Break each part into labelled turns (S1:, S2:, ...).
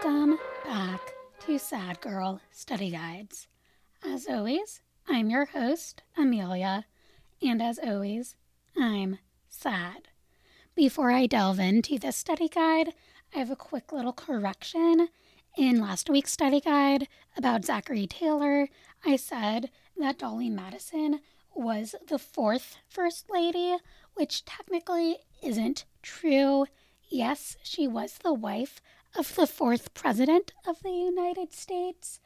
S1: Welcome back to Sad Girl Study Guides. As always, I'm your host, Amelia, and as always, I'm sad. Before I delve into the study guide, I have a quick little correction. In last week's study guide about Zachary Taylor, I said that Dolley Madison was the fourth First Lady, which technically isn't true. Yes, she was the wife of the fourth President of the United States,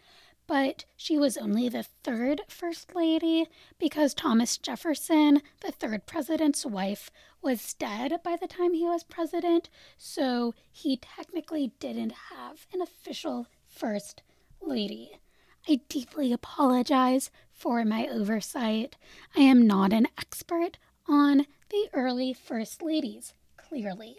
S1: but she was only the third First Lady because Thomas Jefferson, the third president's wife, was dead by the time he was president, so he technically didn't have an official First Lady. I deeply apologize for my oversight. I am not an expert on the early First Ladies, clearly.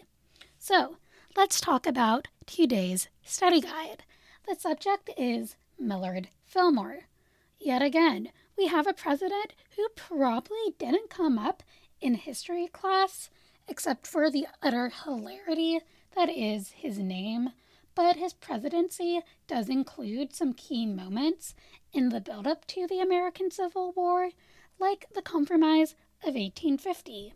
S1: So, let's talk about today's study guide. The subject is Millard Fillmore. Yet again, we have a president who probably didn't come up in history class, except for the utter hilarity that is his name. But his presidency does include some key moments in the buildup to the American Civil War, like the Compromise of 1850.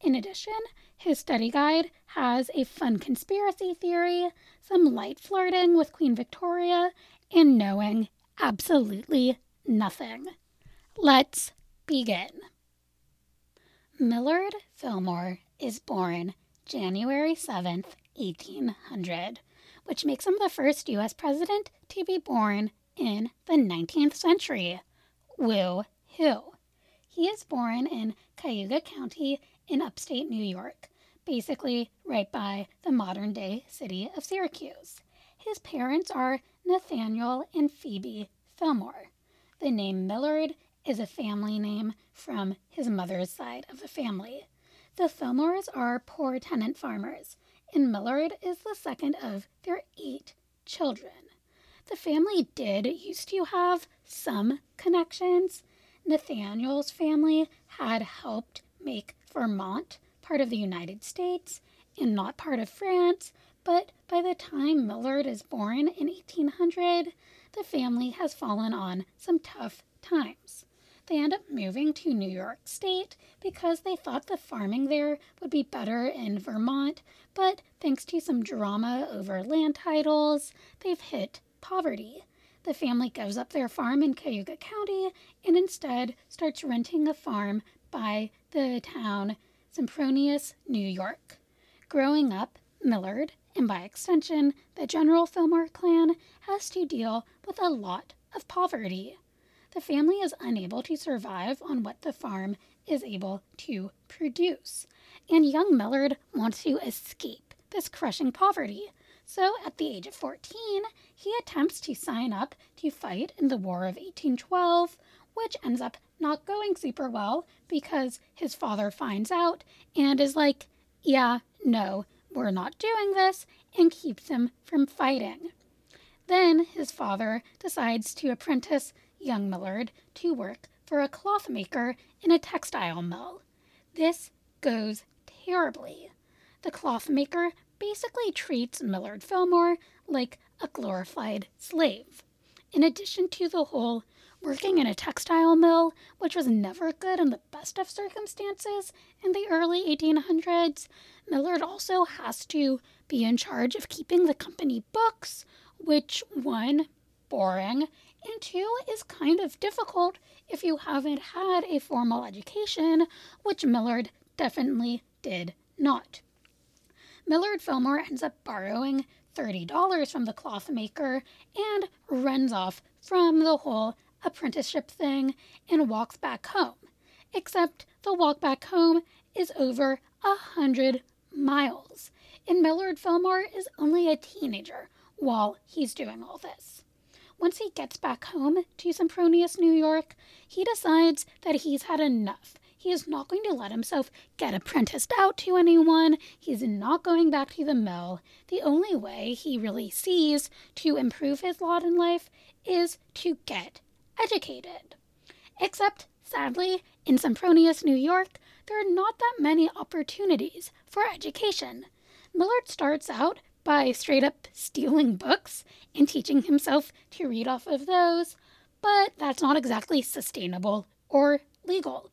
S1: In addition, his study guide has a fun conspiracy theory, some light flirting with Queen Victoria, and knowing absolutely nothing. Let's begin. Millard Fillmore is born January 7th, 1800, which makes him the first U.S. president to be born in the 19th century. Woo hoo. He is born in Cayuga County in upstate New York, basically right by the modern day city of Syracuse. His parents are Nathaniel and Phoebe Fillmore. The name Millard is a family name from his mother's side of the family. The Fillmores are poor tenant farmers, and Millard is the second of their eight children. The family did used to have some connections. Nathaniel's family had helped make Vermont part of the United States and not part of France, but by the time Millard is born in 1800, the family has fallen on some tough times. They end up moving to New York State because they thought the farming there would be better in Vermont, but thanks to some drama over land titles, they've hit poverty. The family gives up their farm in Cayuga County and instead starts renting a farm by the town Sempronius, New York. Growing up, Millard, and by extension, the General Fillmore clan, has to deal with a lot of poverty. The family is unable to survive on what the farm is able to produce, and young Millard wants to escape this crushing poverty. So, at the age of 14, he attempts to sign up to fight in the War of 1812, which ends up not going super well because his father finds out and is like, Yeah, no, we're not doing this, and keeps him from fighting. Then his father decides to apprentice young Millard to work for a cloth maker in a textile mill. This goes terribly. The cloth maker basically treats Millard Fillmore like a glorified slave. In addition to the whole working in a textile mill, which was never good in the best of circumstances in the early 1800s, Millard also has to be in charge of keeping the company books, which, one, boring, and two, is kind of difficult if you haven't had a formal education, which Millard definitely did not. Millard Fillmore ends up borrowing $30 from the cloth maker and runs off from the whole apprenticeship thing and walks back home. Except the walk back home is over a hundred miles, and Millard Fillmore is only a teenager while he's doing all this. Once he gets back home to Sempronius, New York, he decides that he's had enough. He is not going to let himself get apprenticed out to anyone. He's not going back to the mill. The only way he really sees to improve his lot in life is to get educated. Except, sadly, in Sempronius, New York, there are not that many opportunities for education. Millard starts out by straight up stealing books and teaching himself to read off of those, but that's not exactly sustainable or legal.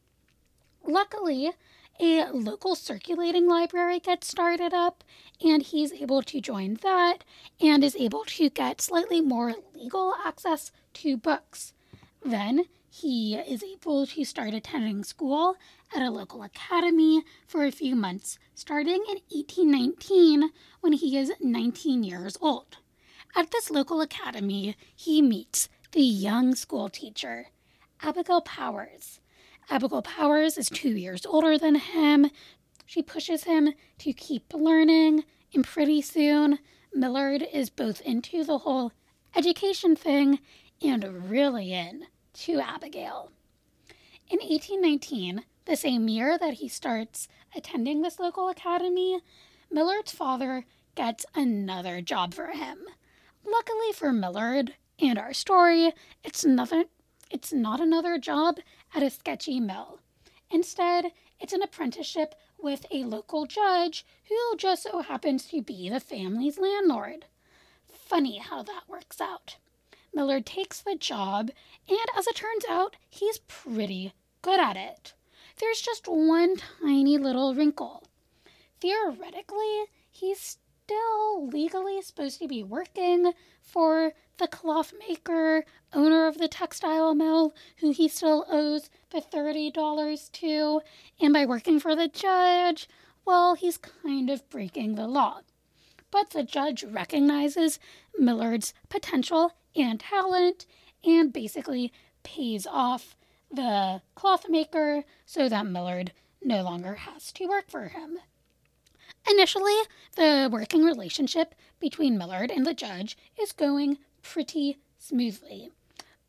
S1: Luckily, a local circulating library gets started up, and he's able to join that and is able to get slightly more legal access to books. Then he is able to start attending school at a local academy for a few months, starting in 1819 when he is 19 years old. At this local academy, he meets the young school teacher, Abigail Powers. Abigail Powers is two years older than him. She pushes him to keep learning, and pretty soon, Millard is both into the whole education thing and really in to Abigail. In 1819, the same year that he starts attending this local academy, Millard's father gets another job for him. Luckily for Millard and our story, it's nothing it's not another job at a sketchy mill. Instead, it's an apprenticeship with a local judge who just so happens to be the family's landlord. Funny how that works out. Millard takes the job, and as it turns out, he's pretty good at it. There's just one tiny little wrinkle. Theoretically, he's still legally supposed to be working for the cloth maker, owner of the textile mill, who he still owes the $30 to, and by working for the judge, well, he's kind of breaking the law. But the judge recognizes Millard's potential and talent and basically pays off the cloth maker so that Millard no longer has to work for him. Initially, the working relationship between Millard and the judge is going pretty smoothly.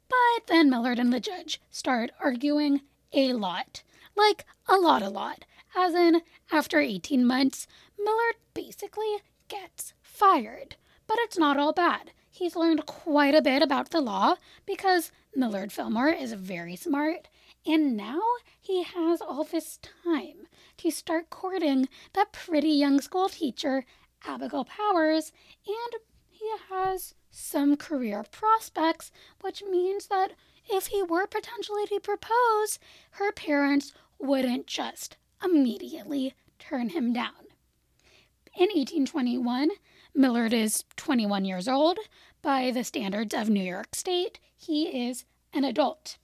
S1: But then Millard and the judge start arguing a lot. Like, a lot, a lot. As in, after 18 months, Millard basically gets fired. But it's not all bad. He's learned quite a bit about the law because Millard Fillmore is very smart, and now he has all this time to start courting that pretty young school teacher, Abigail Powers, and he has some career prospects, which means that if he were potentially to propose, her parents wouldn't just immediately turn him down. In 1821, Millard is 21 years old. By the standards of New York State, he is an adult.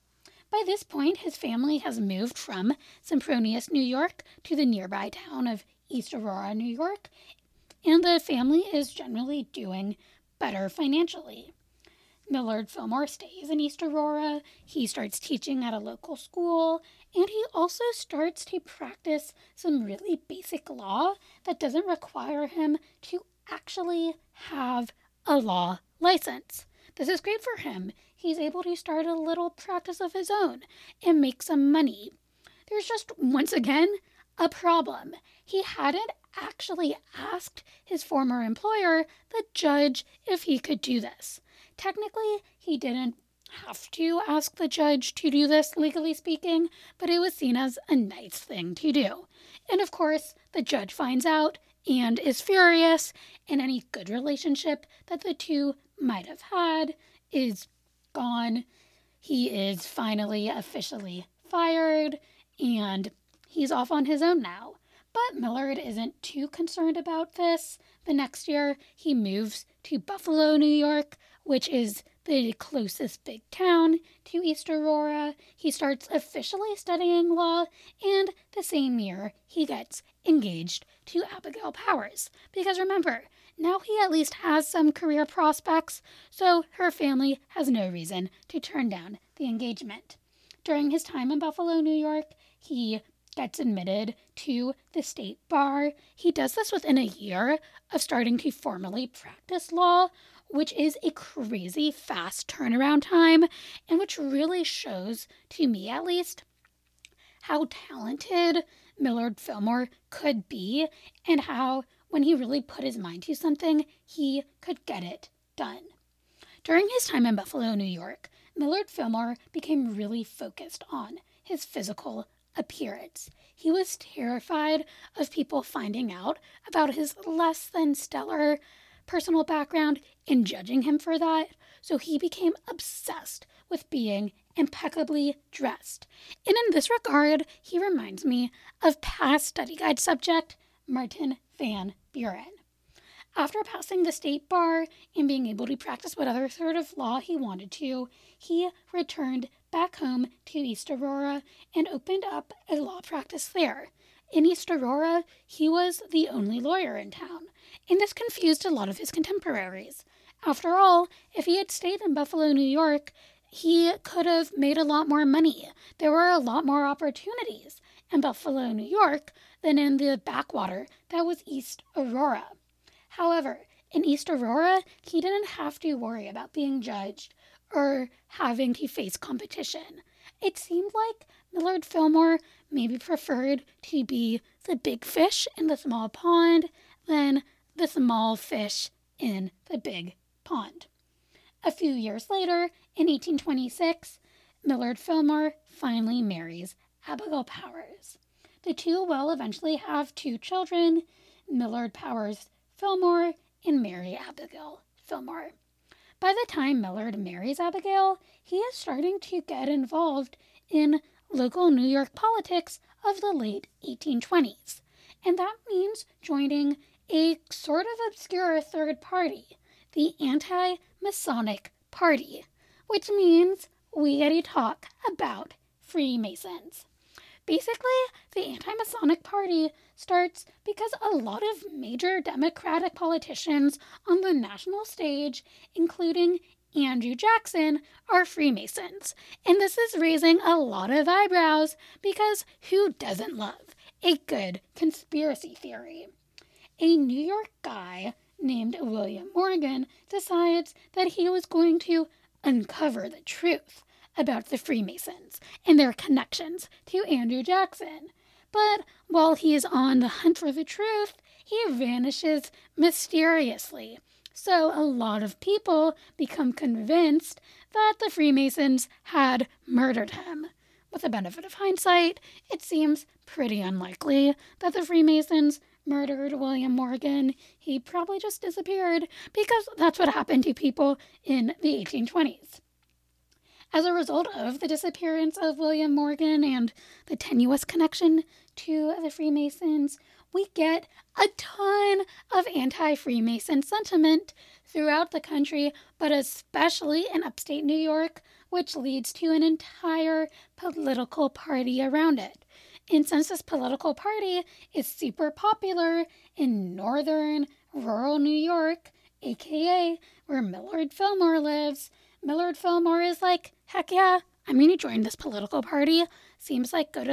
S1: By this point, his family has moved from Sempronius, New York, to the nearby town of East Aurora, New York, and the family is generally doing better financially. Millard Fillmore stays in East Aurora. He starts teaching at a local school, and he also starts to practice some really basic law that doesn't require him to actually have a law license. This is great for him. He's able to start a little practice of his own and make some money. There's just, once again, a problem. He hadn't actually asked his former employer, the judge, if he could do this. Technically, he didn't have to ask the judge to do this, legally speaking, but it was seen as a nice thing to do. And of course, the judge finds out and is furious, and any good relationship that the two might have had is gone. He is finally officially fired, and he's off on his own now. But Millard isn't too concerned about this. The next year, he moves to Buffalo, New York, which is the closest big town to East Aurora. He starts officially studying law, and the same year, he gets engaged to Abigail Powers. Because remember, now he at least has some career prospects, so her family has no reason to turn down the engagement. During his time in Buffalo, New York, he gets admitted to the state bar. He does this within a year of starting to formally practice law, which is a crazy fast turnaround time, and which really shows, to me at least, how talented Millard Fillmore could be and how, when he really put his mind to something, he could get it done. During his time in Buffalo, New York, Millard Fillmore became really focused on his physical appearance. He was terrified of people finding out about his less than stellar personal background and judging him for that, so he became obsessed with being impeccably dressed. And in this regard, he reminds me of past study guide subject Martin Van Buren. After passing the state bar and being able to practice whatever sort of law he wanted to, he returned back home to East Aurora and opened up a law practice there. In East Aurora, he was the only lawyer in town, and this confused a lot of his contemporaries. After all, if he had stayed in Buffalo, New York, he could have made a lot more money. There were a lot more opportunities in Buffalo, New York than in the backwater that was East Aurora. However, in East Aurora, he didn't have to worry about being judged or having to face competition. It seemed like Millard Fillmore maybe preferred to be the big fish in the small pond than the small fish in the big pond. A few years later, in 1826, Millard Fillmore finally marries Abigail Powers. The two will eventually have two children, Millard Powers Fillmore and Mary Abigail Fillmore. By the time Millard marries Abigail, he is starting to get involved in local New York politics of the late 1820s, and that means joining a sort of obscure third party, the Anti Masonic Party, which means we get to talk about Freemasons. Basically, the Anti Masonic Party starts because a lot of major Democratic politicians on the national stage, including Andrew Jackson, are Freemasons. And this is raising a lot of eyebrows because who doesn't love a good conspiracy theory? A New York guy named William Morgan decides that he was going to uncover the truth about the Freemasons and their connections to Andrew Jackson. But while he is on the hunt for the truth, he vanishes mysteriously. So a lot of people become convinced that the Freemasons had murdered him. With the benefit of hindsight, it seems pretty unlikely that the Freemasons murdered William Morgan. He probably just disappeared because that's what happened to people in the 1820s. As a result of the disappearance of William Morgan and the tenuous connection to the Freemasons, we get a ton of anti Freemason sentiment throughout the country, but especially in upstate New York, which leads to an entire political party around it. And since this political party is super popular in northern rural New York, aka where Millard Fillmore lives, Millard Fillmore is like, heck yeah, I'm to join this political party. Seems like good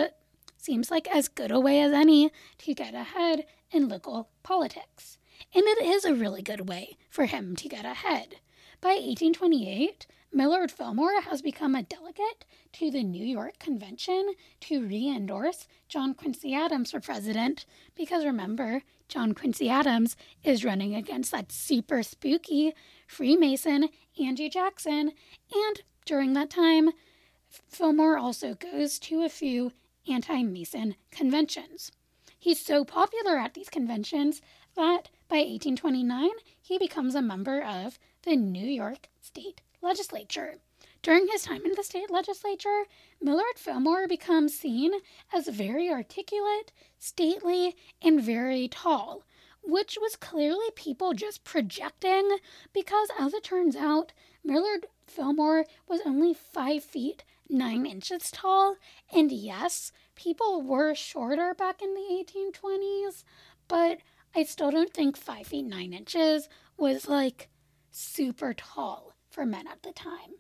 S1: seems like as good a way as any to get ahead in local politics. And it is a really good way for him to get ahead. By 1828, Millard Fillmore has become a delegate to the New York Convention to re endorse John Quincy Adams for president, because remember, John Quincy Adams is running against that super spooky Freemason Andrew Jackson, and during that time, Fillmore also goes to a few anti Mason conventions. He's so popular at these conventions that by 1829 he becomes a member of the New York State Legislature. During his time in the state legislature, Millard Fillmore becomes seen as very articulate, stately, and very tall, which was clearly people just projecting because, as it turns out, Millard Fillmore was only five feet nine inches tall. And yes, people were shorter back in the 1820s, but I still don't think five feet nine inches was like super tall for men at the time.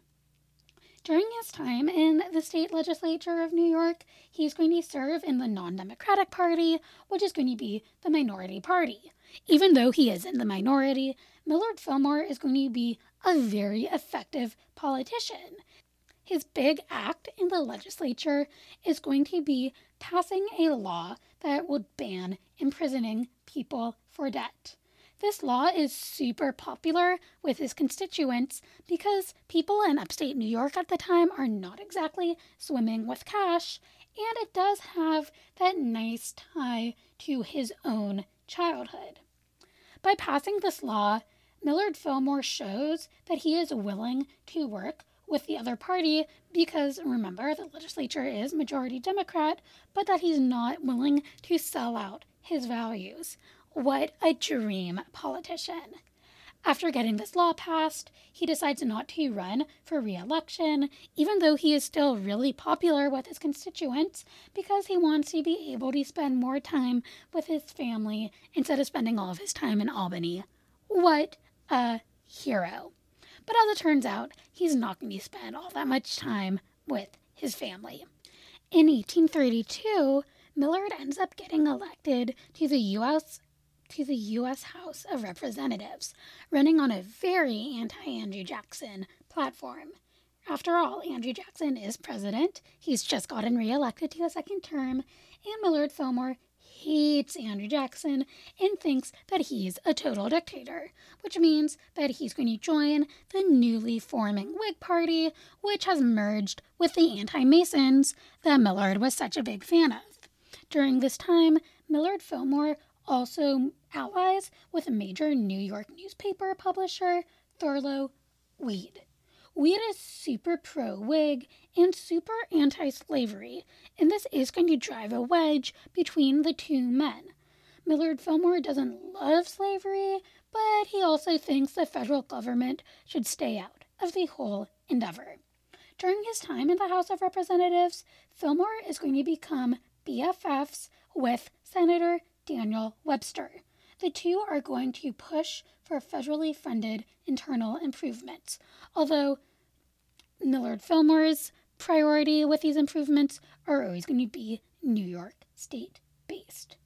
S1: During his time in the state legislature of New York, he's going to serve in the non Democratic Party, which is going to be the minority party. Even though he is in the minority, Millard Fillmore is going to be a very effective politician. His big act in the legislature is going to be passing a law that would ban imprisoning people for debt. This law is super popular with his constituents because people in upstate New York at the time are not exactly swimming with cash, and it does have that nice tie to his own childhood. By passing this law, Millard Fillmore shows that he is willing to work with the other party because remember, the legislature is majority Democrat, but that he's not willing to sell out his values. What a dream politician. After getting this law passed, he decides not to run for re election, even though he is still really popular with his constituents, because he wants to be able to spend more time with his family instead of spending all of his time in Albany. What a hero. But as it turns out, he's not going to spend all that much time with his family. In 1832, Millard ends up getting elected to the U.S to the U.S. House of Representatives, running on a very anti Andrew Jackson platform. After all, Andrew Jackson is president. He's just gotten reelected to a second term, and Millard Fillmore hates Andrew Jackson and thinks that he's a total dictator, which means that he's going to join the newly forming Whig Party, which has merged with the anti Masons that Millard was such a big fan of. During this time, Millard Fillmore also allies with a major New York newspaper publisher, Thurlow Weed. Weed is super pro Whig and super anti slavery, and this is going to drive a wedge between the two men. Millard Fillmore doesn't love slavery, but he also thinks the federal government should stay out of the whole endeavor. During his time in the House of Representatives, Fillmore is going to become BFFs with Senator Daniel Webster. The two are going to push for federally funded internal improvements, although Millard Fillmore's priority with these improvements are always going to be New York State based.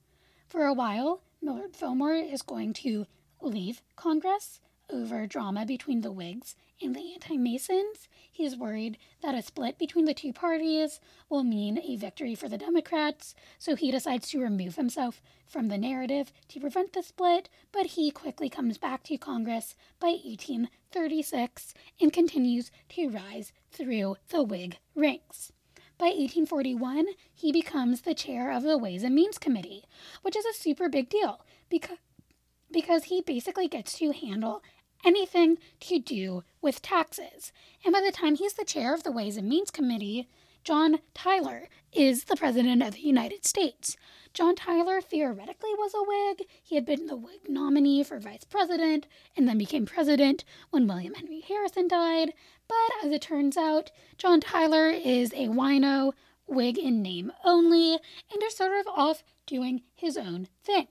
S1: For a while, Millard Fillmore is going to leave Congress over drama between the Whigs and the anti Masons. He is worried that a split between the two parties will mean a victory for the Democrats, so he decides to remove himself from the narrative to prevent the split, but he quickly comes back to Congress by 1836 and continues to rise through the Whig ranks. By 1841, he becomes the chair of the Ways and Means Committee, which is a super big deal because because he basically gets to handle anything to do with taxes. And by the time he's the chair of the Ways and Means Committee, John Tyler is the President of the United States. John Tyler theoretically was a Whig. He had been the Whig nominee for vice president and then became president when William Henry Harrison died. But as it turns out, John Tyler is a wino, Whig in name only, and is sort of off doing his own thing.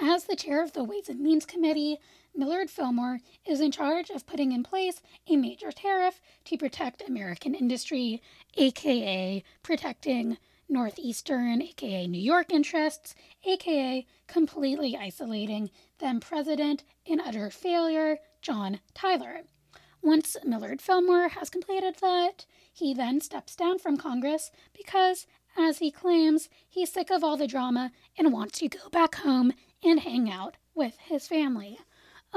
S1: As the chair of the Ways and Means Committee, Millard Fillmore is in charge of putting in place a major tariff to protect American industry, aka protecting Northeastern, aka New York interests, aka completely isolating then President in utter failure, John Tyler. Once Millard Fillmore has completed that, he then steps down from Congress because, as he claims, he's sick of all the drama and wants to go back home and hang out with his family.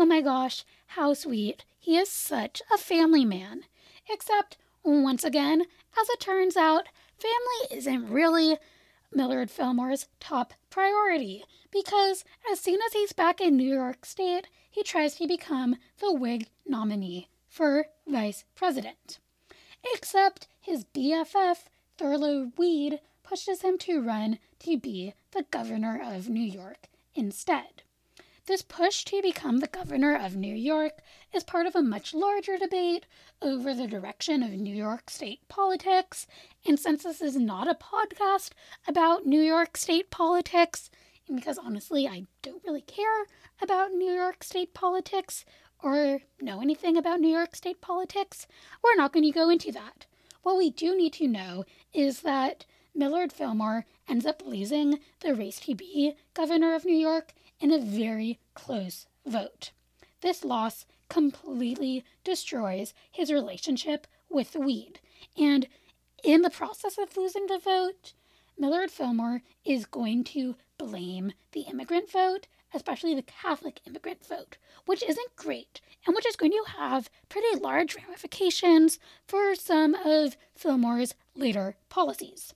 S1: Oh my gosh, how sweet. He is such a family man. Except, once again, as it turns out, family isn't really Millard Fillmore's top priority because as soon as he's back in New York State, he tries to become the Whig nominee for vice president. Except his BFF, Thurlow Weed, pushes him to run to be the governor of New York instead. This push to become the governor of New York is part of a much larger debate over the direction of New York state politics. And since this is not a podcast about New York state politics, and because honestly I don't really care about New York state politics or know anything about New York state politics, we're not going to go into that. What we do need to know is that Millard Fillmore ends up losing the race to be governor of New York in a very close vote. This loss completely destroys his relationship with Weed. And in the process of losing the vote, Millard Fillmore is going to blame the immigrant vote, especially the Catholic immigrant vote, which isn't great and which is going to have pretty large ramifications for some of Fillmore's later policies.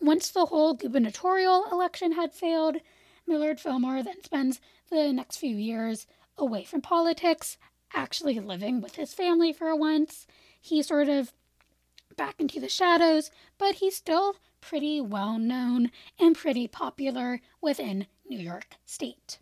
S1: Once the whole gubernatorial election had failed, Millard Fillmore then spends the next few years away from politics, actually living with his family for once. He's sort of back into the shadows, but he's still pretty well known and pretty popular within New York State.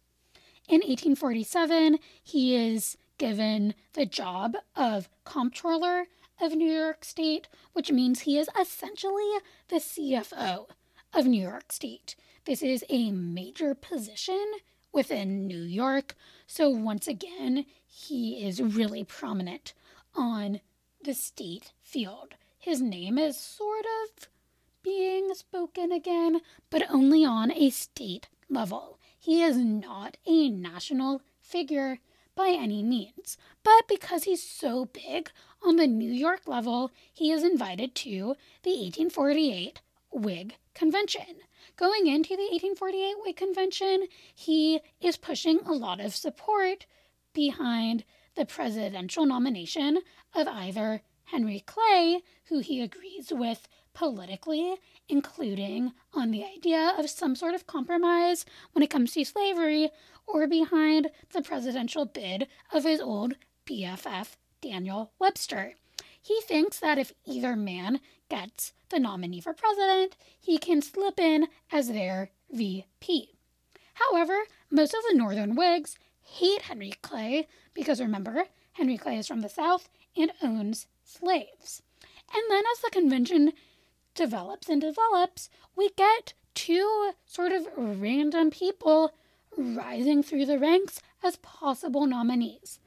S1: In 1847, he is given the job of comptroller of New York State, which means he is essentially the CFO of New York State. This is a major position within New York, so once again, he is really prominent on the state field. His name is sort of being spoken again, but only on a state level. He is not a national figure by any means, but because he's so big on the New York level, he is invited to the 1848 Whig Convention. Going into the 1848 Whig Convention, he is pushing a lot of support behind the presidential nomination of either Henry Clay, who he agrees with politically, including on the idea of some sort of compromise when it comes to slavery, or behind the presidential bid of his old BFF, Daniel Webster. He thinks that if either man gets the nominee for president, he can slip in as their VP. However, most of the Northern Whigs hate Henry Clay because remember, Henry Clay is from the South and owns slaves. And then as the convention develops and develops, we get two sort of random people rising through the ranks as possible nominees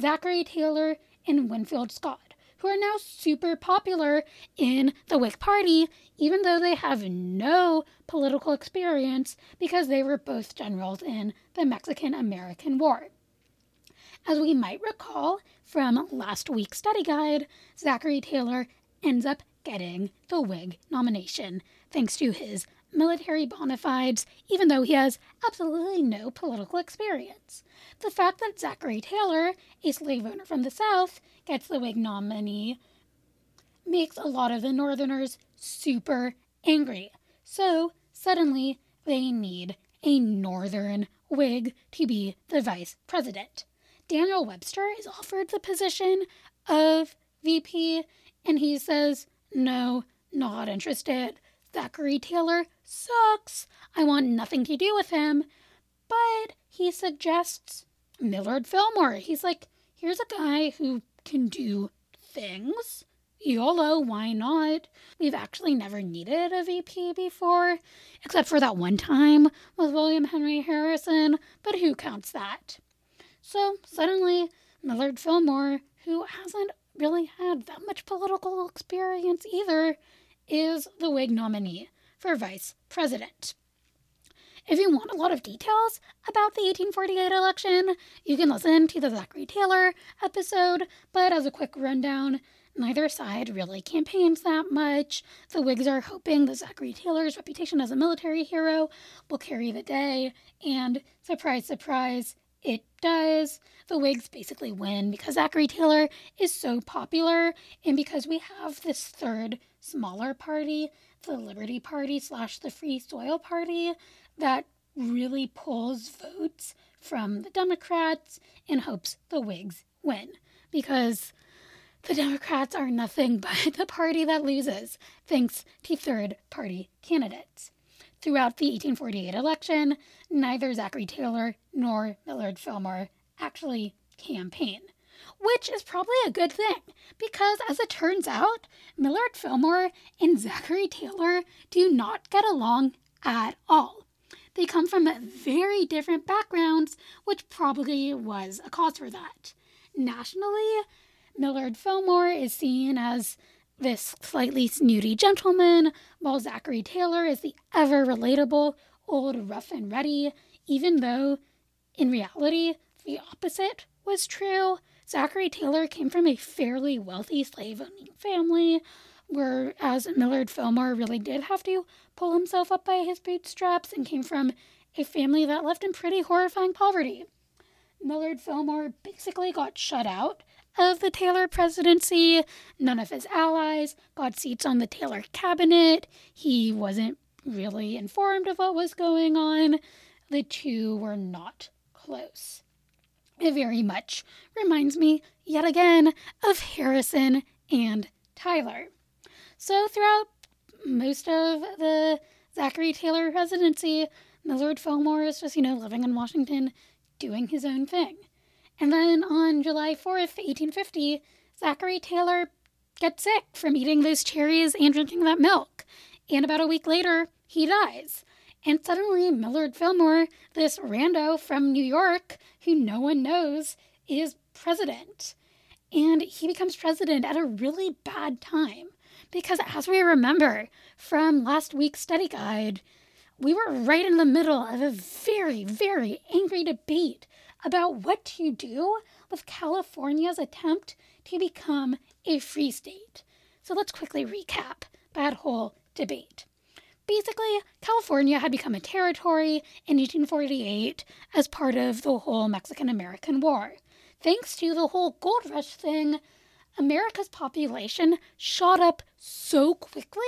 S1: Zachary Taylor and Winfield Scott, who are now super popular in the Whig Party, even though they have no political experience because they were both generals in the Mexican American War. As we might recall from last week's study guide, Zachary Taylor ends up getting the Whig nomination thanks to his military bona fides, even though he has absolutely no political experience. The fact that Zachary Taylor, a slave owner from the South, gets the Whig nominee makes a lot of the Northerners super angry. So suddenly they need a Northern Whig to be the vice president. Daniel Webster is offered the position of VP, and he says, No, not interested. Zachary Taylor sucks. I want nothing to do with him. But he suggests Millard Fillmore. He's like, here's a guy who can do things. YOLO, why not? We've actually never needed a VP before, except for that one time with William Henry Harrison, but who counts that? So suddenly, Millard Fillmore, who hasn't really had that much political experience either, is the Whig nominee for vice president. If you want a lot of details about the 1848 election, you can listen to the Zachary Taylor episode, but as a quick rundown, neither side really campaigns that much. The Whigs are hoping that Zachary Taylor's reputation as a military hero will carry the day, and surprise, surprise, it does. The Whigs basically win because Zachary Taylor is so popular, and because we have this third smaller party, the Liberty Party slash the Free Soil Party, that really pulls votes from the Democrats and hopes the Whigs win. Because the Democrats are nothing but the party that loses, thanks to third party candidates. Throughout the 1848 election, neither Zachary Taylor nor Millard Fillmore actually campaign which is probably a good thing because, as it turns out, Millard Fillmore and Zachary Taylor do not get along at all. They come from very different backgrounds, which probably was a cause for that. Nationally, Millard Fillmore is seen as this slightly snooty gentleman, while Zachary Taylor is the ever relatable old rough and ready, even though in reality the opposite was true. Zachary Taylor came from a fairly wealthy slave owning family, whereas Millard Fillmore really did have to pull himself up by his bootstraps and came from a family that left in pretty horrifying poverty. Millard Fillmore basically got shut out of the Taylor presidency. None of his allies got seats on the Taylor cabinet. He wasn't really informed of what was going on. The two were not close. Very much reminds me, yet again, of Harrison and Tyler. So, throughout most of the Zachary Taylor presidency, Millard Fillmore is just, you know, living in Washington, doing his own thing. And then on July 4th, 1850, Zachary Taylor gets sick from eating those cherries and drinking that milk. And about a week later, he dies. And suddenly, Millard Fillmore, this rando from New York who no one knows, is president. And he becomes president at a really bad time. Because as we remember from last week's study guide, we were right in the middle of a very, very angry debate about what to do with California's attempt to become a free state. So let's quickly recap that whole debate. Basically, California had become a territory in 1848 as part of the whole Mexican American War. Thanks to the whole gold rush thing, America's population shot up so quickly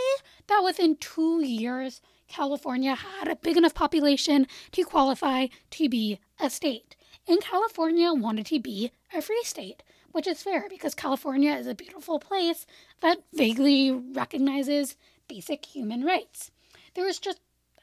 S1: that within two years, California had a big enough population to qualify to be a state. And California wanted to be a free state, which is fair because California is a beautiful place that vaguely recognizes basic human rights. There was just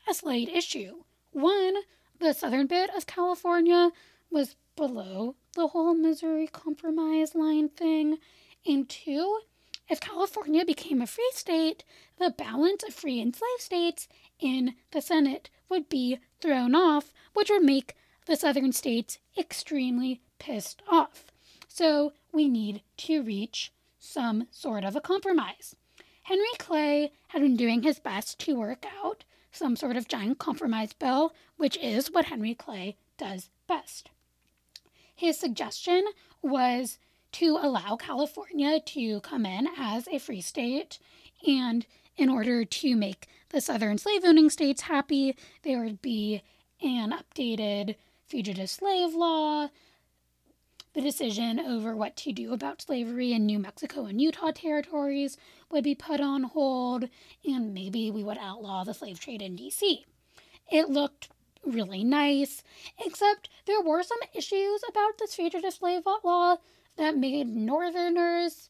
S1: a slight issue. One, the southern bit of California was below the whole Missouri Compromise line thing. And two, if California became a free state, the balance of free and slave states in the Senate would be thrown off, which would make the southern states extremely pissed off. So we need to reach some sort of a compromise. Henry Clay had been doing his best to work out some sort of giant compromise bill, which is what Henry Clay does best. His suggestion was to allow California to come in as a free state, and in order to make the southern slave owning states happy, there would be an updated fugitive slave law the decision over what to do about slavery in New Mexico and Utah territories would be put on hold, and maybe we would outlaw the slave trade in DC. It looked really nice, except there were some issues about this fugitive slave law that made Northerners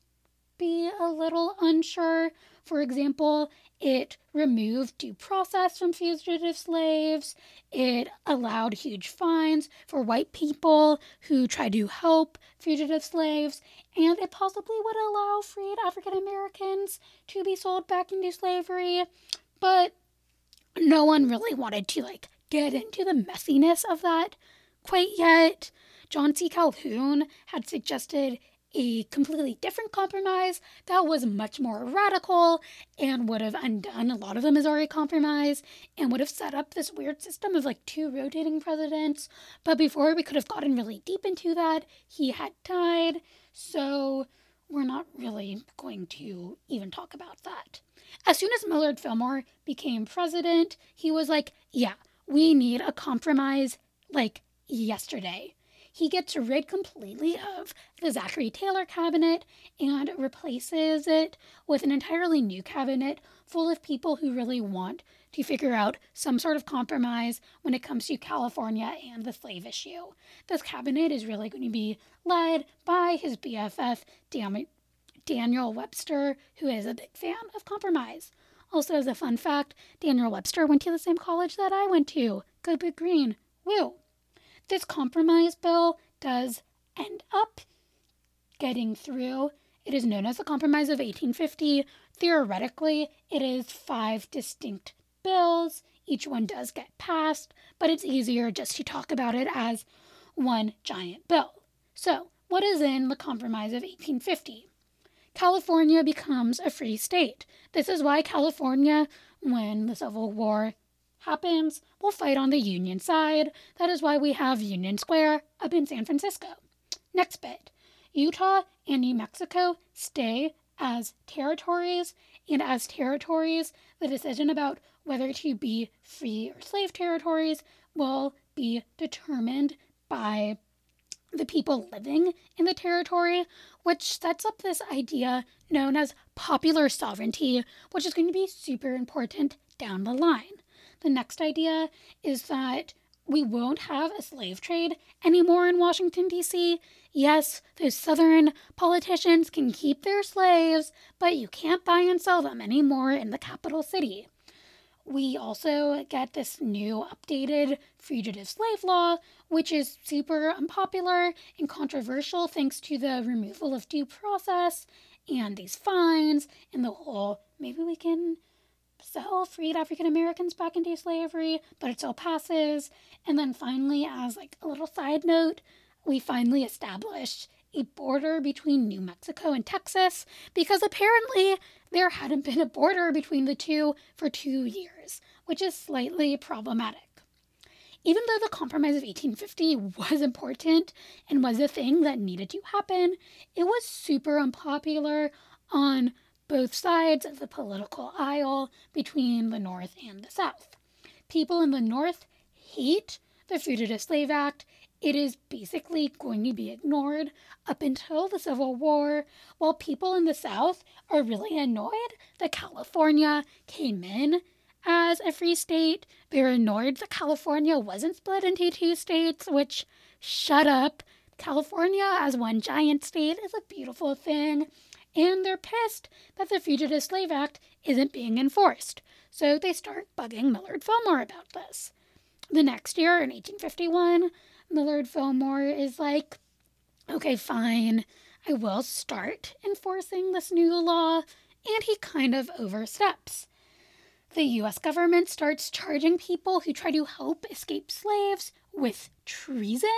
S1: be a little unsure. For example, it removed due process from fugitive slaves. It allowed huge fines for white people who tried to help fugitive slaves. And it possibly would allow freed African Americans to be sold back into slavery. But no one really wanted to like get into the messiness of that quite yet. John C. Calhoun had suggested a completely different compromise that was much more radical and would have undone a lot of the Missouri Compromise and would have set up this weird system of like two rotating presidents. But before we could have gotten really deep into that, he had died. So we're not really going to even talk about that. As soon as Millard Fillmore became president, he was like, yeah, we need a compromise like yesterday he gets rid completely of the Zachary Taylor cabinet and replaces it with an entirely new cabinet full of people who really want to figure out some sort of compromise when it comes to California and the slave issue. This cabinet is really going to be led by his BFF, Daniel Webster, who is a big fan of compromise. Also, as a fun fact, Daniel Webster went to the same college that I went to. Go Big Green. Woo! This compromise bill does end up getting through. It is known as the Compromise of 1850. Theoretically, it is five distinct bills. Each one does get passed, but it's easier just to talk about it as one giant bill. So, what is in the Compromise of 1850? California becomes a free state. This is why California, when the Civil War happens, we'll fight on the Union side. That is why we have Union Square up in San Francisco. Next bit Utah and New Mexico stay as territories, and as territories, the decision about whether to be free or slave territories will be determined by the people living in the territory, which sets up this idea known as popular sovereignty, which is going to be super important down the line. The next idea is that we won't have a slave trade anymore in Washington, D.C. Yes, those Southern politicians can keep their slaves, but you can't buy and sell them anymore in the capital city. We also get this new updated fugitive slave law, which is super unpopular and controversial thanks to the removal of due process and these fines and the whole maybe we can sell freed African Americans back into slavery, but it still passes. And then finally, as like a little side note, we finally established a border between New Mexico and Texas because apparently there hadn't been a border between the two for two years, which is slightly problematic. Even though the Compromise of 1850 was important and was a thing that needed to happen, it was super unpopular on both sides of the political aisle between the North and the South. People in the North hate the Fugitive Slave Act. It is basically going to be ignored up until the Civil War, while people in the South are really annoyed that California came in as a free state. They're annoyed that California wasn't split into two states, which, shut up. California as one giant state is a beautiful thing and they're pissed that the Fugitive Slave Act isn't being enforced. So they start bugging Millard Fillmore about this. The next year, in 1851, Millard Fillmore is like, okay, fine, I will start enforcing this new law, and he kind of oversteps. The US government starts charging people who try to help escape slaves with treason,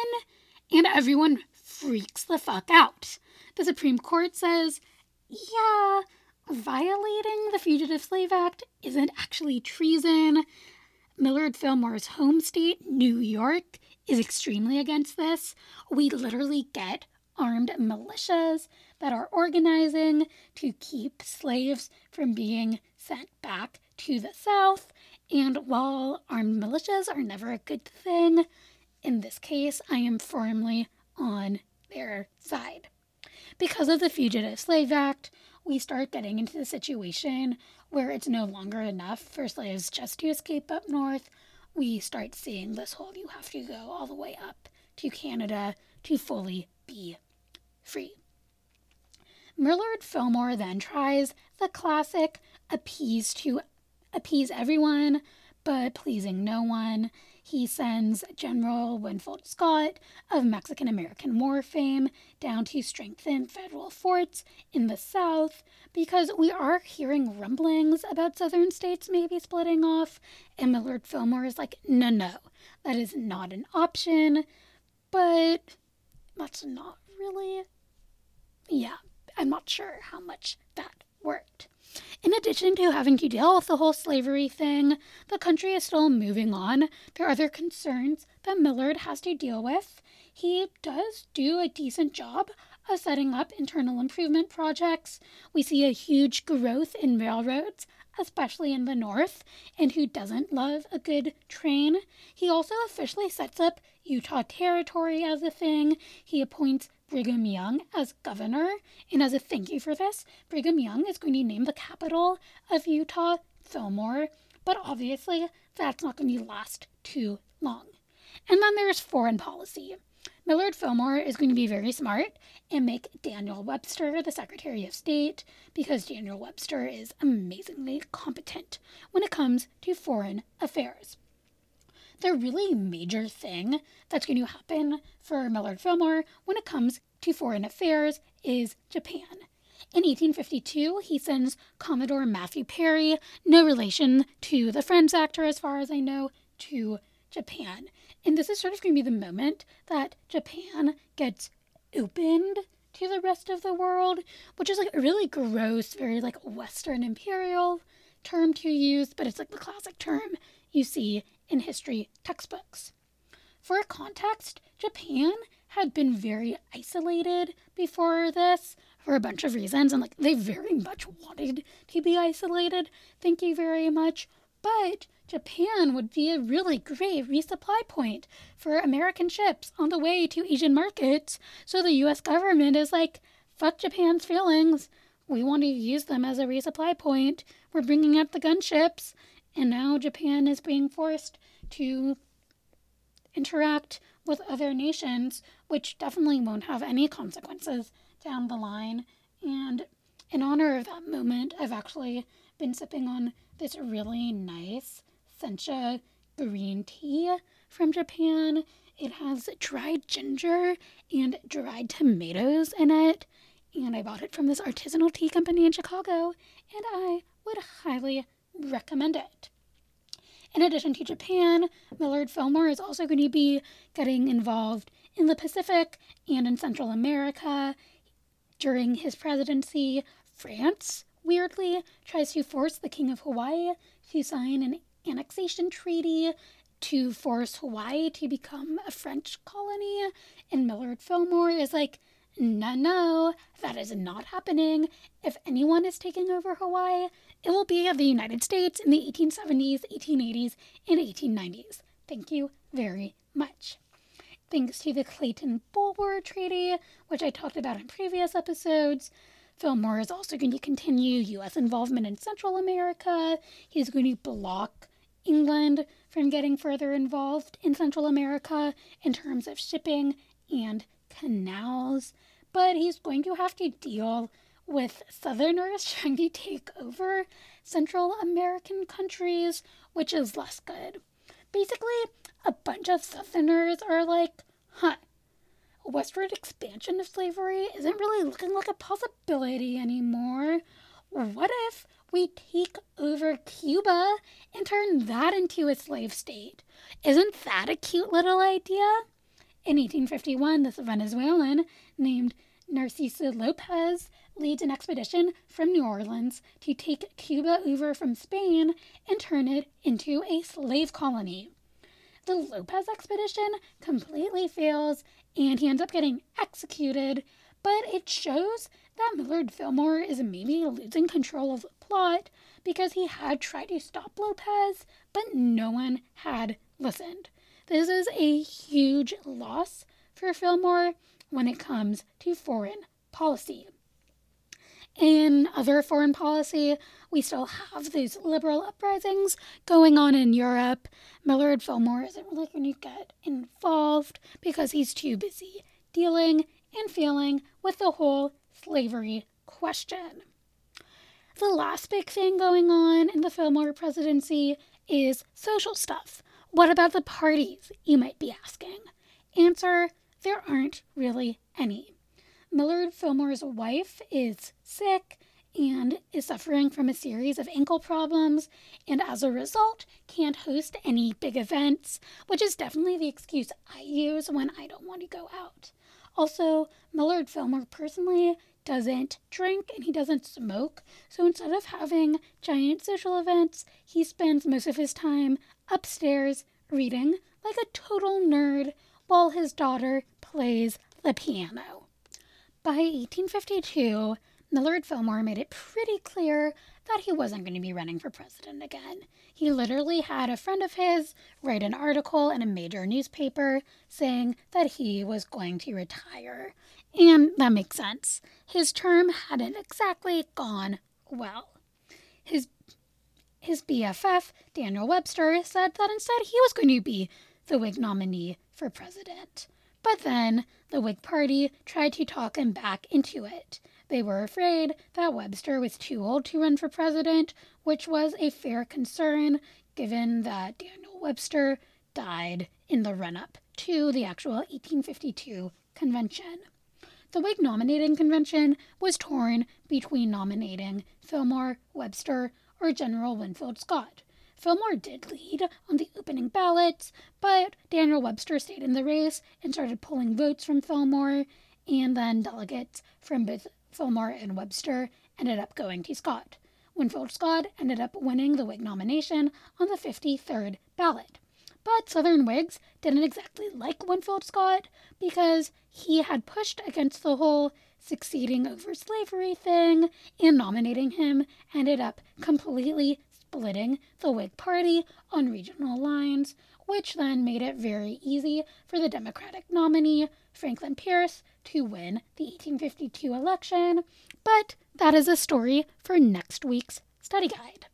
S1: and everyone freaks the fuck out. The Supreme Court says yeah, violating the Fugitive Slave Act isn't actually treason. Millard Fillmore's home state, New York, is extremely against this. We literally get armed militias that are organizing to keep slaves from being sent back to the South. And while armed militias are never a good thing, in this case, I am firmly on their side because of the Fugitive Slave Act, we start getting into the situation where it's no longer enough for slaves just to escape up north. We start seeing this whole you have to go all the way up to Canada to fully be free. Millard Fillmore then tries the classic appease to appease everyone but pleasing no one. He sends General Winfield Scott of Mexican American War fame down to strengthen federal forts in the South because we are hearing rumblings about southern states maybe splitting off. And Millard Fillmore is like, no, no, that is not an option. But that's not really. Yeah, I'm not sure how much that worked. In addition to having to deal with the whole slavery thing, the country is still moving on. There are other concerns that Millard has to deal with. He does do a decent job of setting up internal improvement projects. We see a huge growth in railroads, especially in the north, and who doesn't love a good train. He also officially sets up Utah Territory as a thing. He appoints Brigham Young as governor. And as a thank you for this, Brigham Young is going to name the capital of Utah Fillmore. But obviously, that's not going to last too long. And then there's foreign policy. Millard Fillmore is going to be very smart and make Daniel Webster the Secretary of State because Daniel Webster is amazingly competent when it comes to foreign affairs the really major thing that's going to happen for Millard Fillmore when it comes to foreign affairs is Japan. In 1852, he sends Commodore Matthew Perry, no relation to the Friends actor as far as I know, to Japan. And this is sort of going to be the moment that Japan gets opened to the rest of the world, which is like a really gross, very like Western imperial term to use, but it's like the classic term you see in history textbooks. For context, Japan had been very isolated before this for a bunch of reasons, and like they very much wanted to be isolated. Thank you very much. But Japan would be a really great resupply point for American ships on the way to Asian markets. So the US government is like, fuck Japan's feelings. We want to use them as a resupply point. We're bringing up the gunships and now Japan is being forced to interact with other nations, which definitely won't have any consequences down the line. And in honor of that moment, I've actually been sipping on this really nice sencha green tea from Japan. It has dried ginger and dried tomatoes in it. And I bought it from this artisanal tea company in Chicago, and I would highly recommend it. In addition to Japan, Millard Fillmore is also going to be getting involved in the Pacific and in Central America. During his presidency, France, weirdly, tries to force the King of Hawaii to sign an annexation treaty to force Hawaii to become a French colony. And Millard Fillmore is like, no, no, that is not happening. If anyone is taking over Hawaii, it will be the United States in the 1870s, 1880s, and 1890s. Thank you very much. Thanks to the Clayton Bulwer Treaty, which I talked about in previous episodes, Fillmore is also going to continue U.S. involvement in Central America. He's going to block England from getting further involved in Central America in terms of shipping and canals, but he's going to have to deal with Southerners trying to take over Central American countries, which is less good. Basically, a bunch of Southerners are like, huh, westward expansion of slavery isn't really looking like a possibility anymore. What if we take over Cuba and turn that into a slave state? Isn't that a cute little idea? In 1851, this Venezuelan named Narciso Lopez leads an expedition from New Orleans to take Cuba over from Spain and turn it into a slave colony. The Lopez expedition completely fails and he ends up getting executed, but it shows that Millard Fillmore is maybe losing control of the plot because he had tried to stop Lopez, but no one had listened. This is a huge loss for Fillmore when it comes to foreign policy. In other foreign policy, we still have these liberal uprisings going on in Europe. Millard Fillmore isn't really going to get involved because he's too busy dealing and feeling with the whole slavery question. The last big thing going on in the Fillmore presidency is social stuff. What about the parties, you might be asking? Answer there aren't really any. Millard Fillmore's wife is sick and is suffering from a series of ankle problems, and as a result, can't host any big events, which is definitely the excuse I use when I don't want to go out. Also, Millard Fillmore personally doesn't drink and he doesn't smoke, so instead of having giant social events, he spends most of his time upstairs reading like a total nerd while his daughter plays the piano. By 1852, Millard Fillmore made it pretty clear that he wasn't going to be running for president again. He literally had a friend of his write an article in a major newspaper saying that he was going to retire. And that makes sense. His term hadn't exactly gone well. His his BFF, Daniel Webster, said that instead he was going to be the Whig nominee for president. But then the Whig Party tried to talk him back into it. They were afraid that Webster was too old to run for president, which was a fair concern given that Daniel Webster died in the run up to the actual 1852 convention. The Whig nominating convention was torn between nominating Fillmore, Webster, or General Winfield Scott. Fillmore did lead on the opening ballots, but Daniel Webster stayed in the race and started pulling votes from Fillmore, and then delegates from both Fillmore and Webster ended up going to Scott. Winfield Scott ended up winning the Whig nomination on the 53rd ballot. But Southern Whigs didn't exactly like Winfield Scott because he had pushed against the whole succeeding over slavery thing, and nominating him ended up completely splitting the Whig Party on regional lines, which then made it very easy for the Democratic nominee, Franklin Pierce, to win the 1852 election. But that is a story for next week's study guide.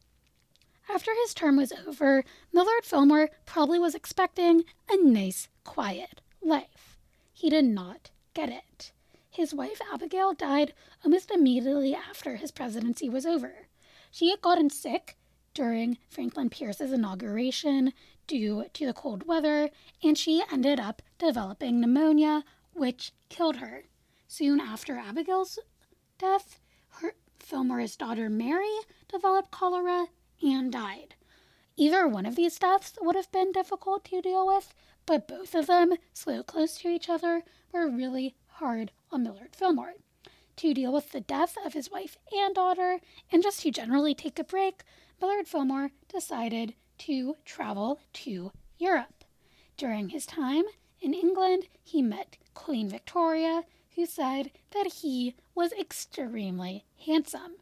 S1: After his term was over, Millard Fillmore probably was expecting a nice, quiet life. He did not get it. His wife Abigail died almost immediately after his presidency was over. She had gotten sick during Franklin Pierce's inauguration due to the cold weather, and she ended up developing pneumonia, which killed her. Soon after Abigail's death, her Fillmore's daughter Mary developed cholera and died. Either one of these deaths would have been difficult to deal with, but both of them, so close to each other, were really hard on Millard Fillmore. To deal with the death of his wife and daughter, and just to generally take a break, Millard Fillmore decided to travel to Europe. During his time in England, he met Queen Victoria, who said that he was extremely handsome.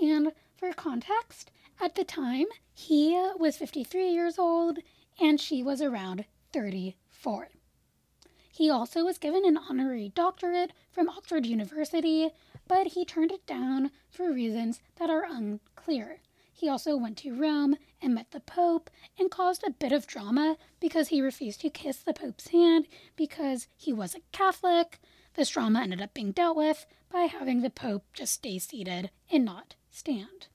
S1: And for context, at the time, he was 53 years old and she was around 34. He also was given an honorary doctorate from Oxford University, but he turned it down for reasons that are unclear. He also went to Rome and met the Pope and caused a bit of drama because he refused to kiss the Pope's hand because he was a Catholic. This drama ended up being dealt with by having the Pope just stay seated and not stand.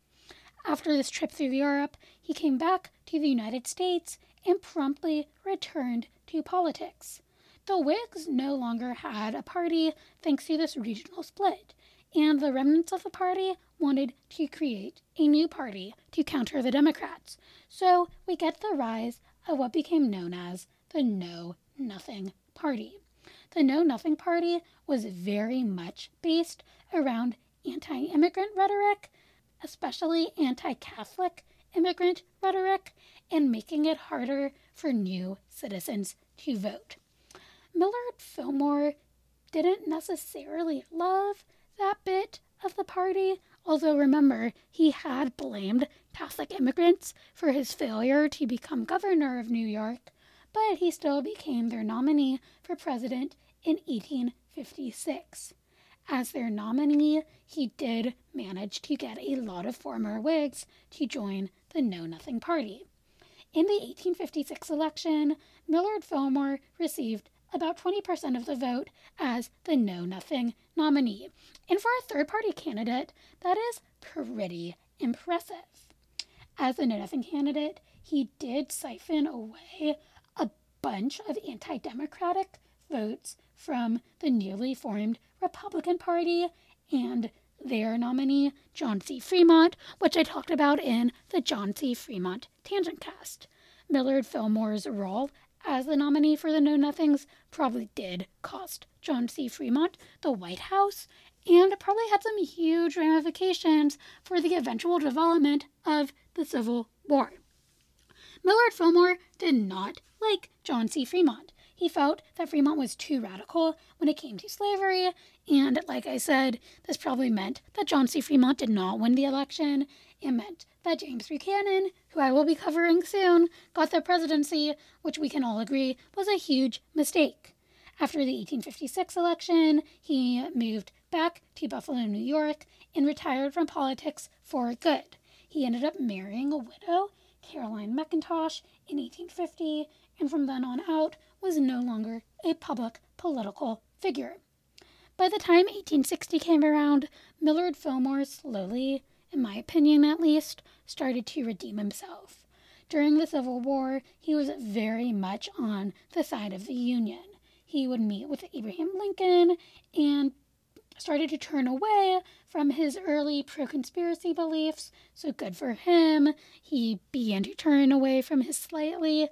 S1: After this trip through Europe, he came back to the United States and promptly returned to politics. The Whigs no longer had a party thanks to this regional split, and the remnants of the party wanted to create a new party to counter the Democrats. So we get the rise of what became known as the Know Nothing Party. The Know Nothing Party was very much based around anti immigrant rhetoric, especially anti Catholic immigrant rhetoric, and making it harder for new citizens to vote. Millard Fillmore didn't necessarily love that bit of the party, Although remember, he had blamed Catholic immigrants for his failure to become governor of New York, but he still became their nominee for president in 1856. As their nominee, he did manage to get a lot of former Whigs to join the Know Nothing Party. In the 1856 election, Millard Fillmore received about 20% of the vote as the Know Nothing nominee. And for a third party candidate, that is pretty impressive. As a Know Nothing candidate, he did siphon away a bunch of anti democratic votes from the newly formed Republican Party and their nominee, John C. Fremont, which I talked about in the John C. Fremont Tangent Cast. Millard Fillmore's role as the nominee for the Know Nothings probably did cost John C. Fremont the White House and probably had some huge ramifications for the eventual development of the Civil War. Millard Fillmore did not like John C. Fremont. He felt that Fremont was too radical when it came to slavery, and like I said, this probably meant that John C. Fremont did not win the election. It meant that James Buchanan, who I will be covering soon, got the presidency, which we can all agree was a huge mistake. After the 1856 election, he moved back to Buffalo, New York, and retired from politics for good. He ended up marrying a widow, Caroline McIntosh, in 1850, and from then on out was no longer a public political figure. By the time 1860 came around, Millard Fillmore slowly in my opinion at least, started to redeem himself. During the Civil War, he was very much on the side of the Union. He would meet with Abraham Lincoln and started to turn away from his early pro conspiracy beliefs, so good for him. He began to turn away from his slightly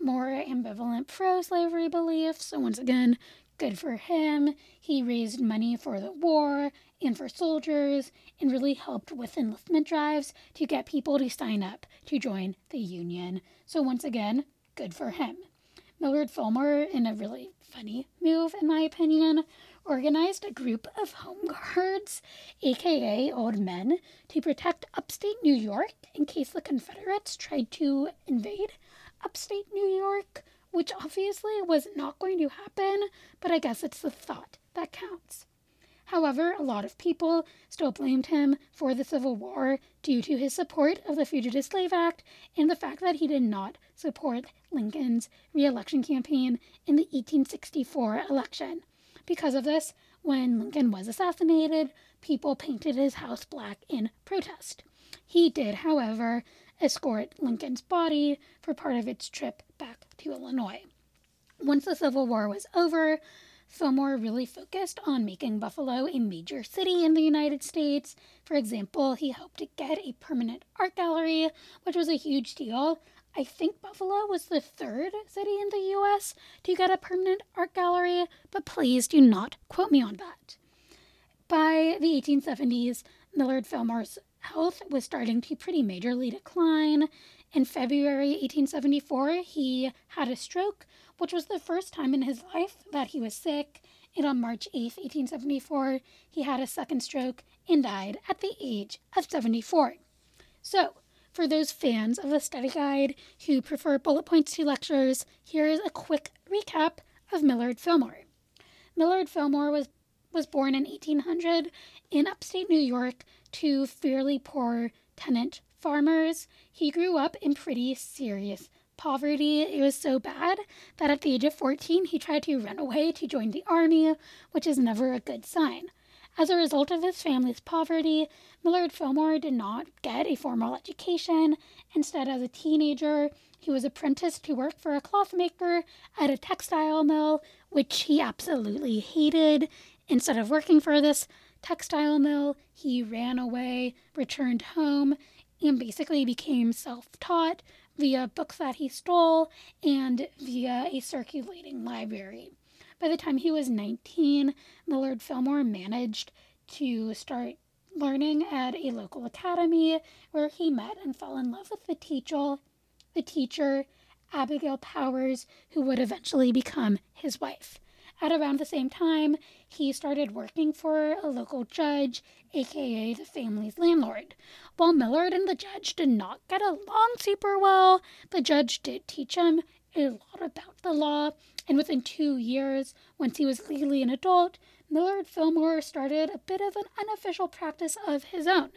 S1: more ambivalent pro slavery beliefs, so once again, good for him. He raised money for the war and for soldiers and really helped with enlistment drives to get people to sign up to join the Union. So, once again, good for him. Millard Fillmore, in a really funny move, in my opinion, organized a group of home guards, aka old men, to protect upstate New York in case the Confederates tried to invade upstate New York, which obviously was not going to happen, but I guess it's the thought that counts. However, a lot of people still blamed him for the Civil War due to his support of the Fugitive Slave Act and the fact that he did not support Lincoln's reelection campaign in the 1864 election. Because of this, when Lincoln was assassinated, people painted his house black in protest. He did, however, escort Lincoln's body for part of its trip back to Illinois. Once the Civil War was over, Fillmore really focused on making Buffalo a major city in the United States. For example, he hoped to get a permanent art gallery, which was a huge deal. I think Buffalo was the third city in the US to get a permanent art gallery, but please do not quote me on that. By the 1870s, Millard Fillmore's health was starting to pretty majorly decline. In February 1874, he had a stroke, which was the first time in his life that he was sick. And on March 8, 1874, he had a second stroke and died at the age of 74. So, for those fans of the study guide who prefer bullet points to lectures, here is a quick recap of Millard Fillmore. Millard Fillmore was, was born in 1800 in upstate New York to fairly poor tenant farmers. He grew up in pretty serious poverty. It was so bad that at the age of 14, he tried to run away to join the army, which is never a good sign. As a result of his family's poverty, Millard Fillmore did not get a formal education. Instead, as a teenager, he was apprenticed to work for a clothmaker at a textile mill, which he absolutely hated. Instead of working for this textile mill, he ran away, returned home, and basically became self taught via books that he stole and via a circulating library. By the time he was 19, Millard Fillmore managed to start learning at a local academy where he met and fell in love with the teacher, the teacher Abigail Powers, who would eventually become his wife. At around the same time, he started working for a local judge, aka the family's landlord. While Millard and the judge did not get along super well, the judge did teach him a lot about the law, and within two years, once he was legally an adult, Millard Fillmore started a bit of an unofficial practice of his own.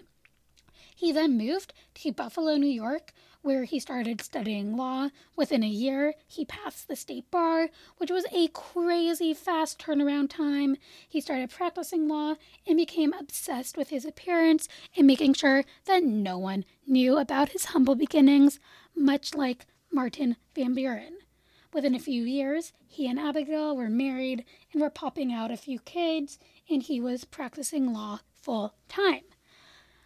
S1: He then moved to Buffalo, New York, where he started studying law. Within a year, he passed the state bar, which was a crazy fast turnaround time. He started practicing law and became obsessed with his appearance and making sure that no one knew about his humble beginnings, much like Martin Van Buren. Within a few years, he and Abigail were married and were popping out a few kids, and he was practicing law full time.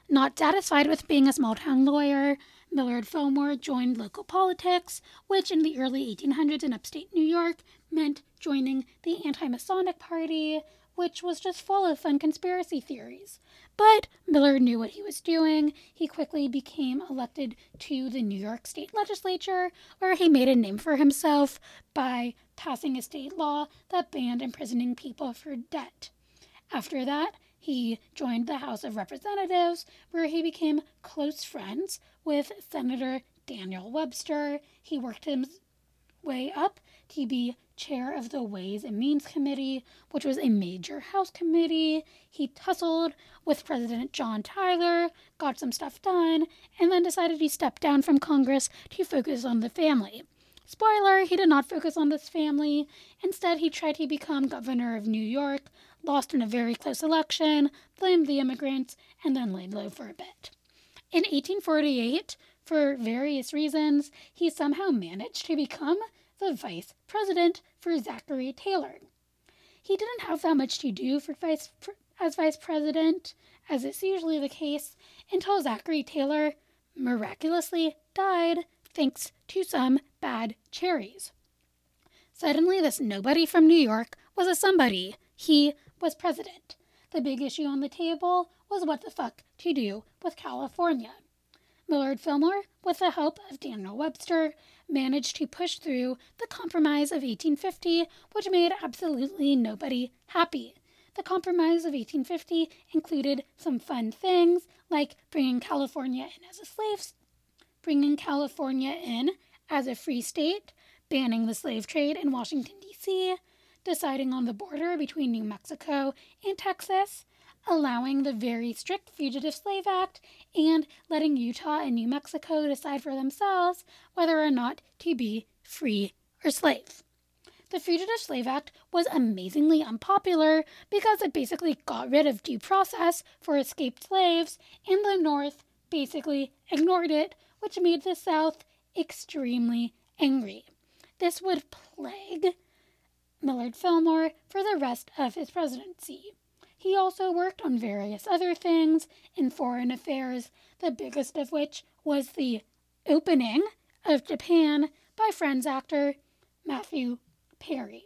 S1: Not satisfied with being a small town lawyer, Millard Fillmore joined local politics, which in the early 1800s in upstate New York meant joining the Anti Masonic Party, which was just full of fun conspiracy theories. But Millard knew what he was doing. He quickly became elected to the New York State Legislature, where he made a name for himself by passing a state law that banned imprisoning people for debt. After that, he joined the House of Representatives, where he became close friends with Senator Daniel Webster. He worked his way up to be chair of the Ways and Means Committee, which was a major House committee. He tussled with President John Tyler, got some stuff done, and then decided he stepped down from Congress to focus on the family. Spoiler, he did not focus on this family. Instead, he tried to become governor of New York, lost in a very close election, blamed the immigrants, and then laid low for a bit. In 1848, for various reasons, he somehow managed to become the vice president for Zachary Taylor. He didn't have that much to do for vice as vice president, as is usually the case, until Zachary Taylor miraculously died thanks to some bad cherries. Suddenly, this nobody from New York was a somebody. He was president. The big issue on the table was what the fuck to do with California. Millard Fillmore, with the help of Daniel Webster, managed to push through the Compromise of 1850, which made absolutely nobody happy. The Compromise of 1850 included some fun things like bringing California in as a slave, bringing California in as a free state, banning the slave trade in Washington D.C., deciding on the border between New Mexico and Texas, allowing the very strict Fugitive Slave Act, and letting Utah and New Mexico decide for themselves whether or not to be free or slave. The Fugitive Slave Act was amazingly unpopular because it basically got rid of due process for escaped slaves, and the North basically ignored it, which made the South extremely angry. This would plague Millard Fillmore for the rest of his presidency. He also worked on various other things in foreign affairs, the biggest of which was the opening of Japan by Friends actor Matthew Perry.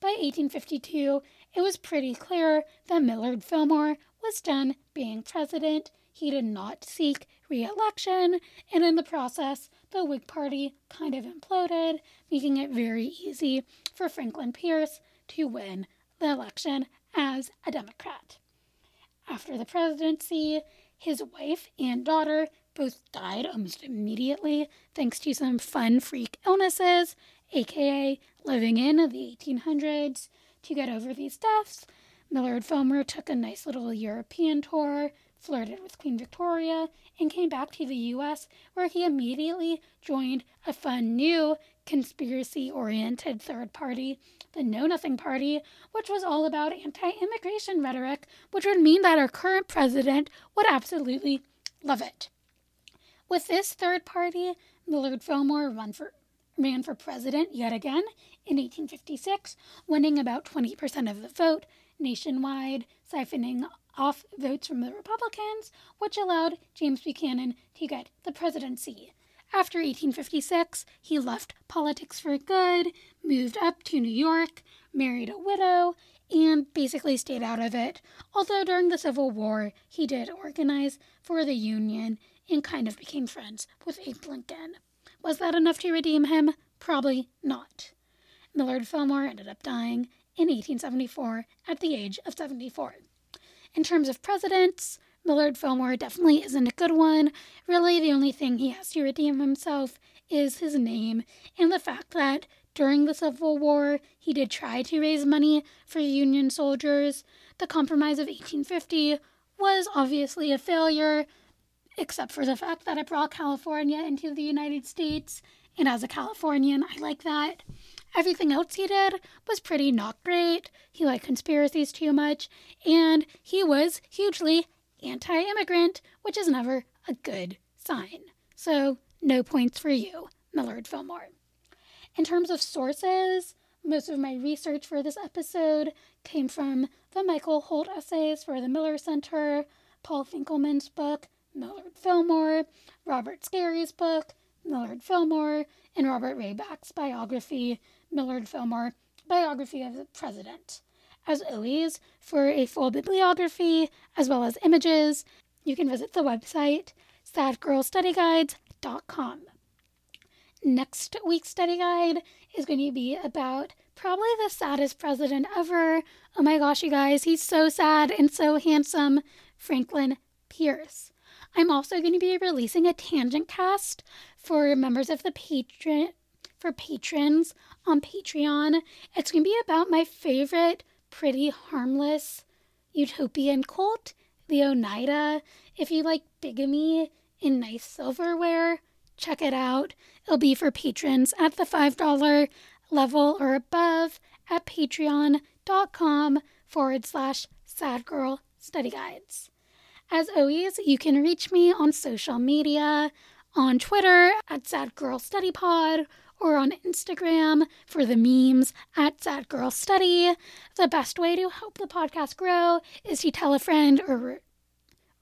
S1: By 1852, it was pretty clear that Millard Fillmore was done being president. He did not seek re election, and in the process, the Whig Party kind of imploded, making it very easy for Franklin Pierce to win the election as a Democrat. After the presidency, his wife and daughter both died almost immediately thanks to some fun freak illnesses, aka living in the 1800s. To get over these deaths, Millard Fillmore took a nice little European tour, flirted with Queen Victoria, and came back to the US, where he immediately joined a fun new conspiracy oriented third party, the Know Nothing Party, which was all about anti immigration rhetoric, which would mean that our current president would absolutely love it. With this third party, Millard Fillmore run for, ran for president yet again in 1856, winning about 20% of the vote nationwide, siphoning off votes from the Republicans, which allowed James Buchanan to get the presidency. After 1856, he left politics for good, moved up to New York, married a widow, and basically stayed out of it. Although during the Civil War, he did organize for the Union and kind of became friends with Abe Lincoln. Was that enough to redeem him? Probably not. Millard Fillmore ended up dying in 1874 at the age of 74. In terms of presidents, Millard Fillmore definitely isn't a good one. Really, the only thing he has to redeem himself is his name and the fact that during the Civil War, he did try to raise money for Union soldiers. The Compromise of 1850 was obviously a failure, except for the fact that it brought California into the United States. And as a Californian, I like that. Everything else he did was pretty not great. He liked conspiracies too much, and he was hugely anti immigrant, which is never a good sign. So, no points for you, Millard Fillmore. In terms of sources, most of my research for this episode came from the Michael Holt essays for the Miller Center, Paul Finkelman's book, Millard Fillmore, Robert Scarry's book, Millard Fillmore, and Robert Rayback's biography, Millard Fillmore, Biography of the President. As always, for a full bibliography as well as images, you can visit the website sadgirlstudyguides.com. Next week's study guide is going to be about probably the saddest president ever. Oh my gosh, you guys, he's so sad and so handsome. Franklin Pierce. I'm also going to be releasing a tangent cast for members of the patron for patrons on Patreon. It's going to be about my favorite pretty harmless utopian cult, the Oneida. If you like bigamy in nice silverware, check it out. It'll be for patrons at the $5 level or above at patreon.com forward slash sadgirl study guides. As always, you can reach me on social media on Twitter at sadgirlstudypod or on Instagram for the memes at Sad Girl Study. The best way to help the podcast grow is to tell a friend or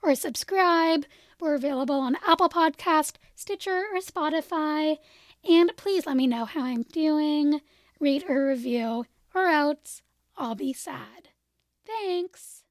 S1: or subscribe. We're available on Apple Podcast, Stitcher, or Spotify. And please let me know how I'm doing. Rate or review, or else I'll be sad. Thanks.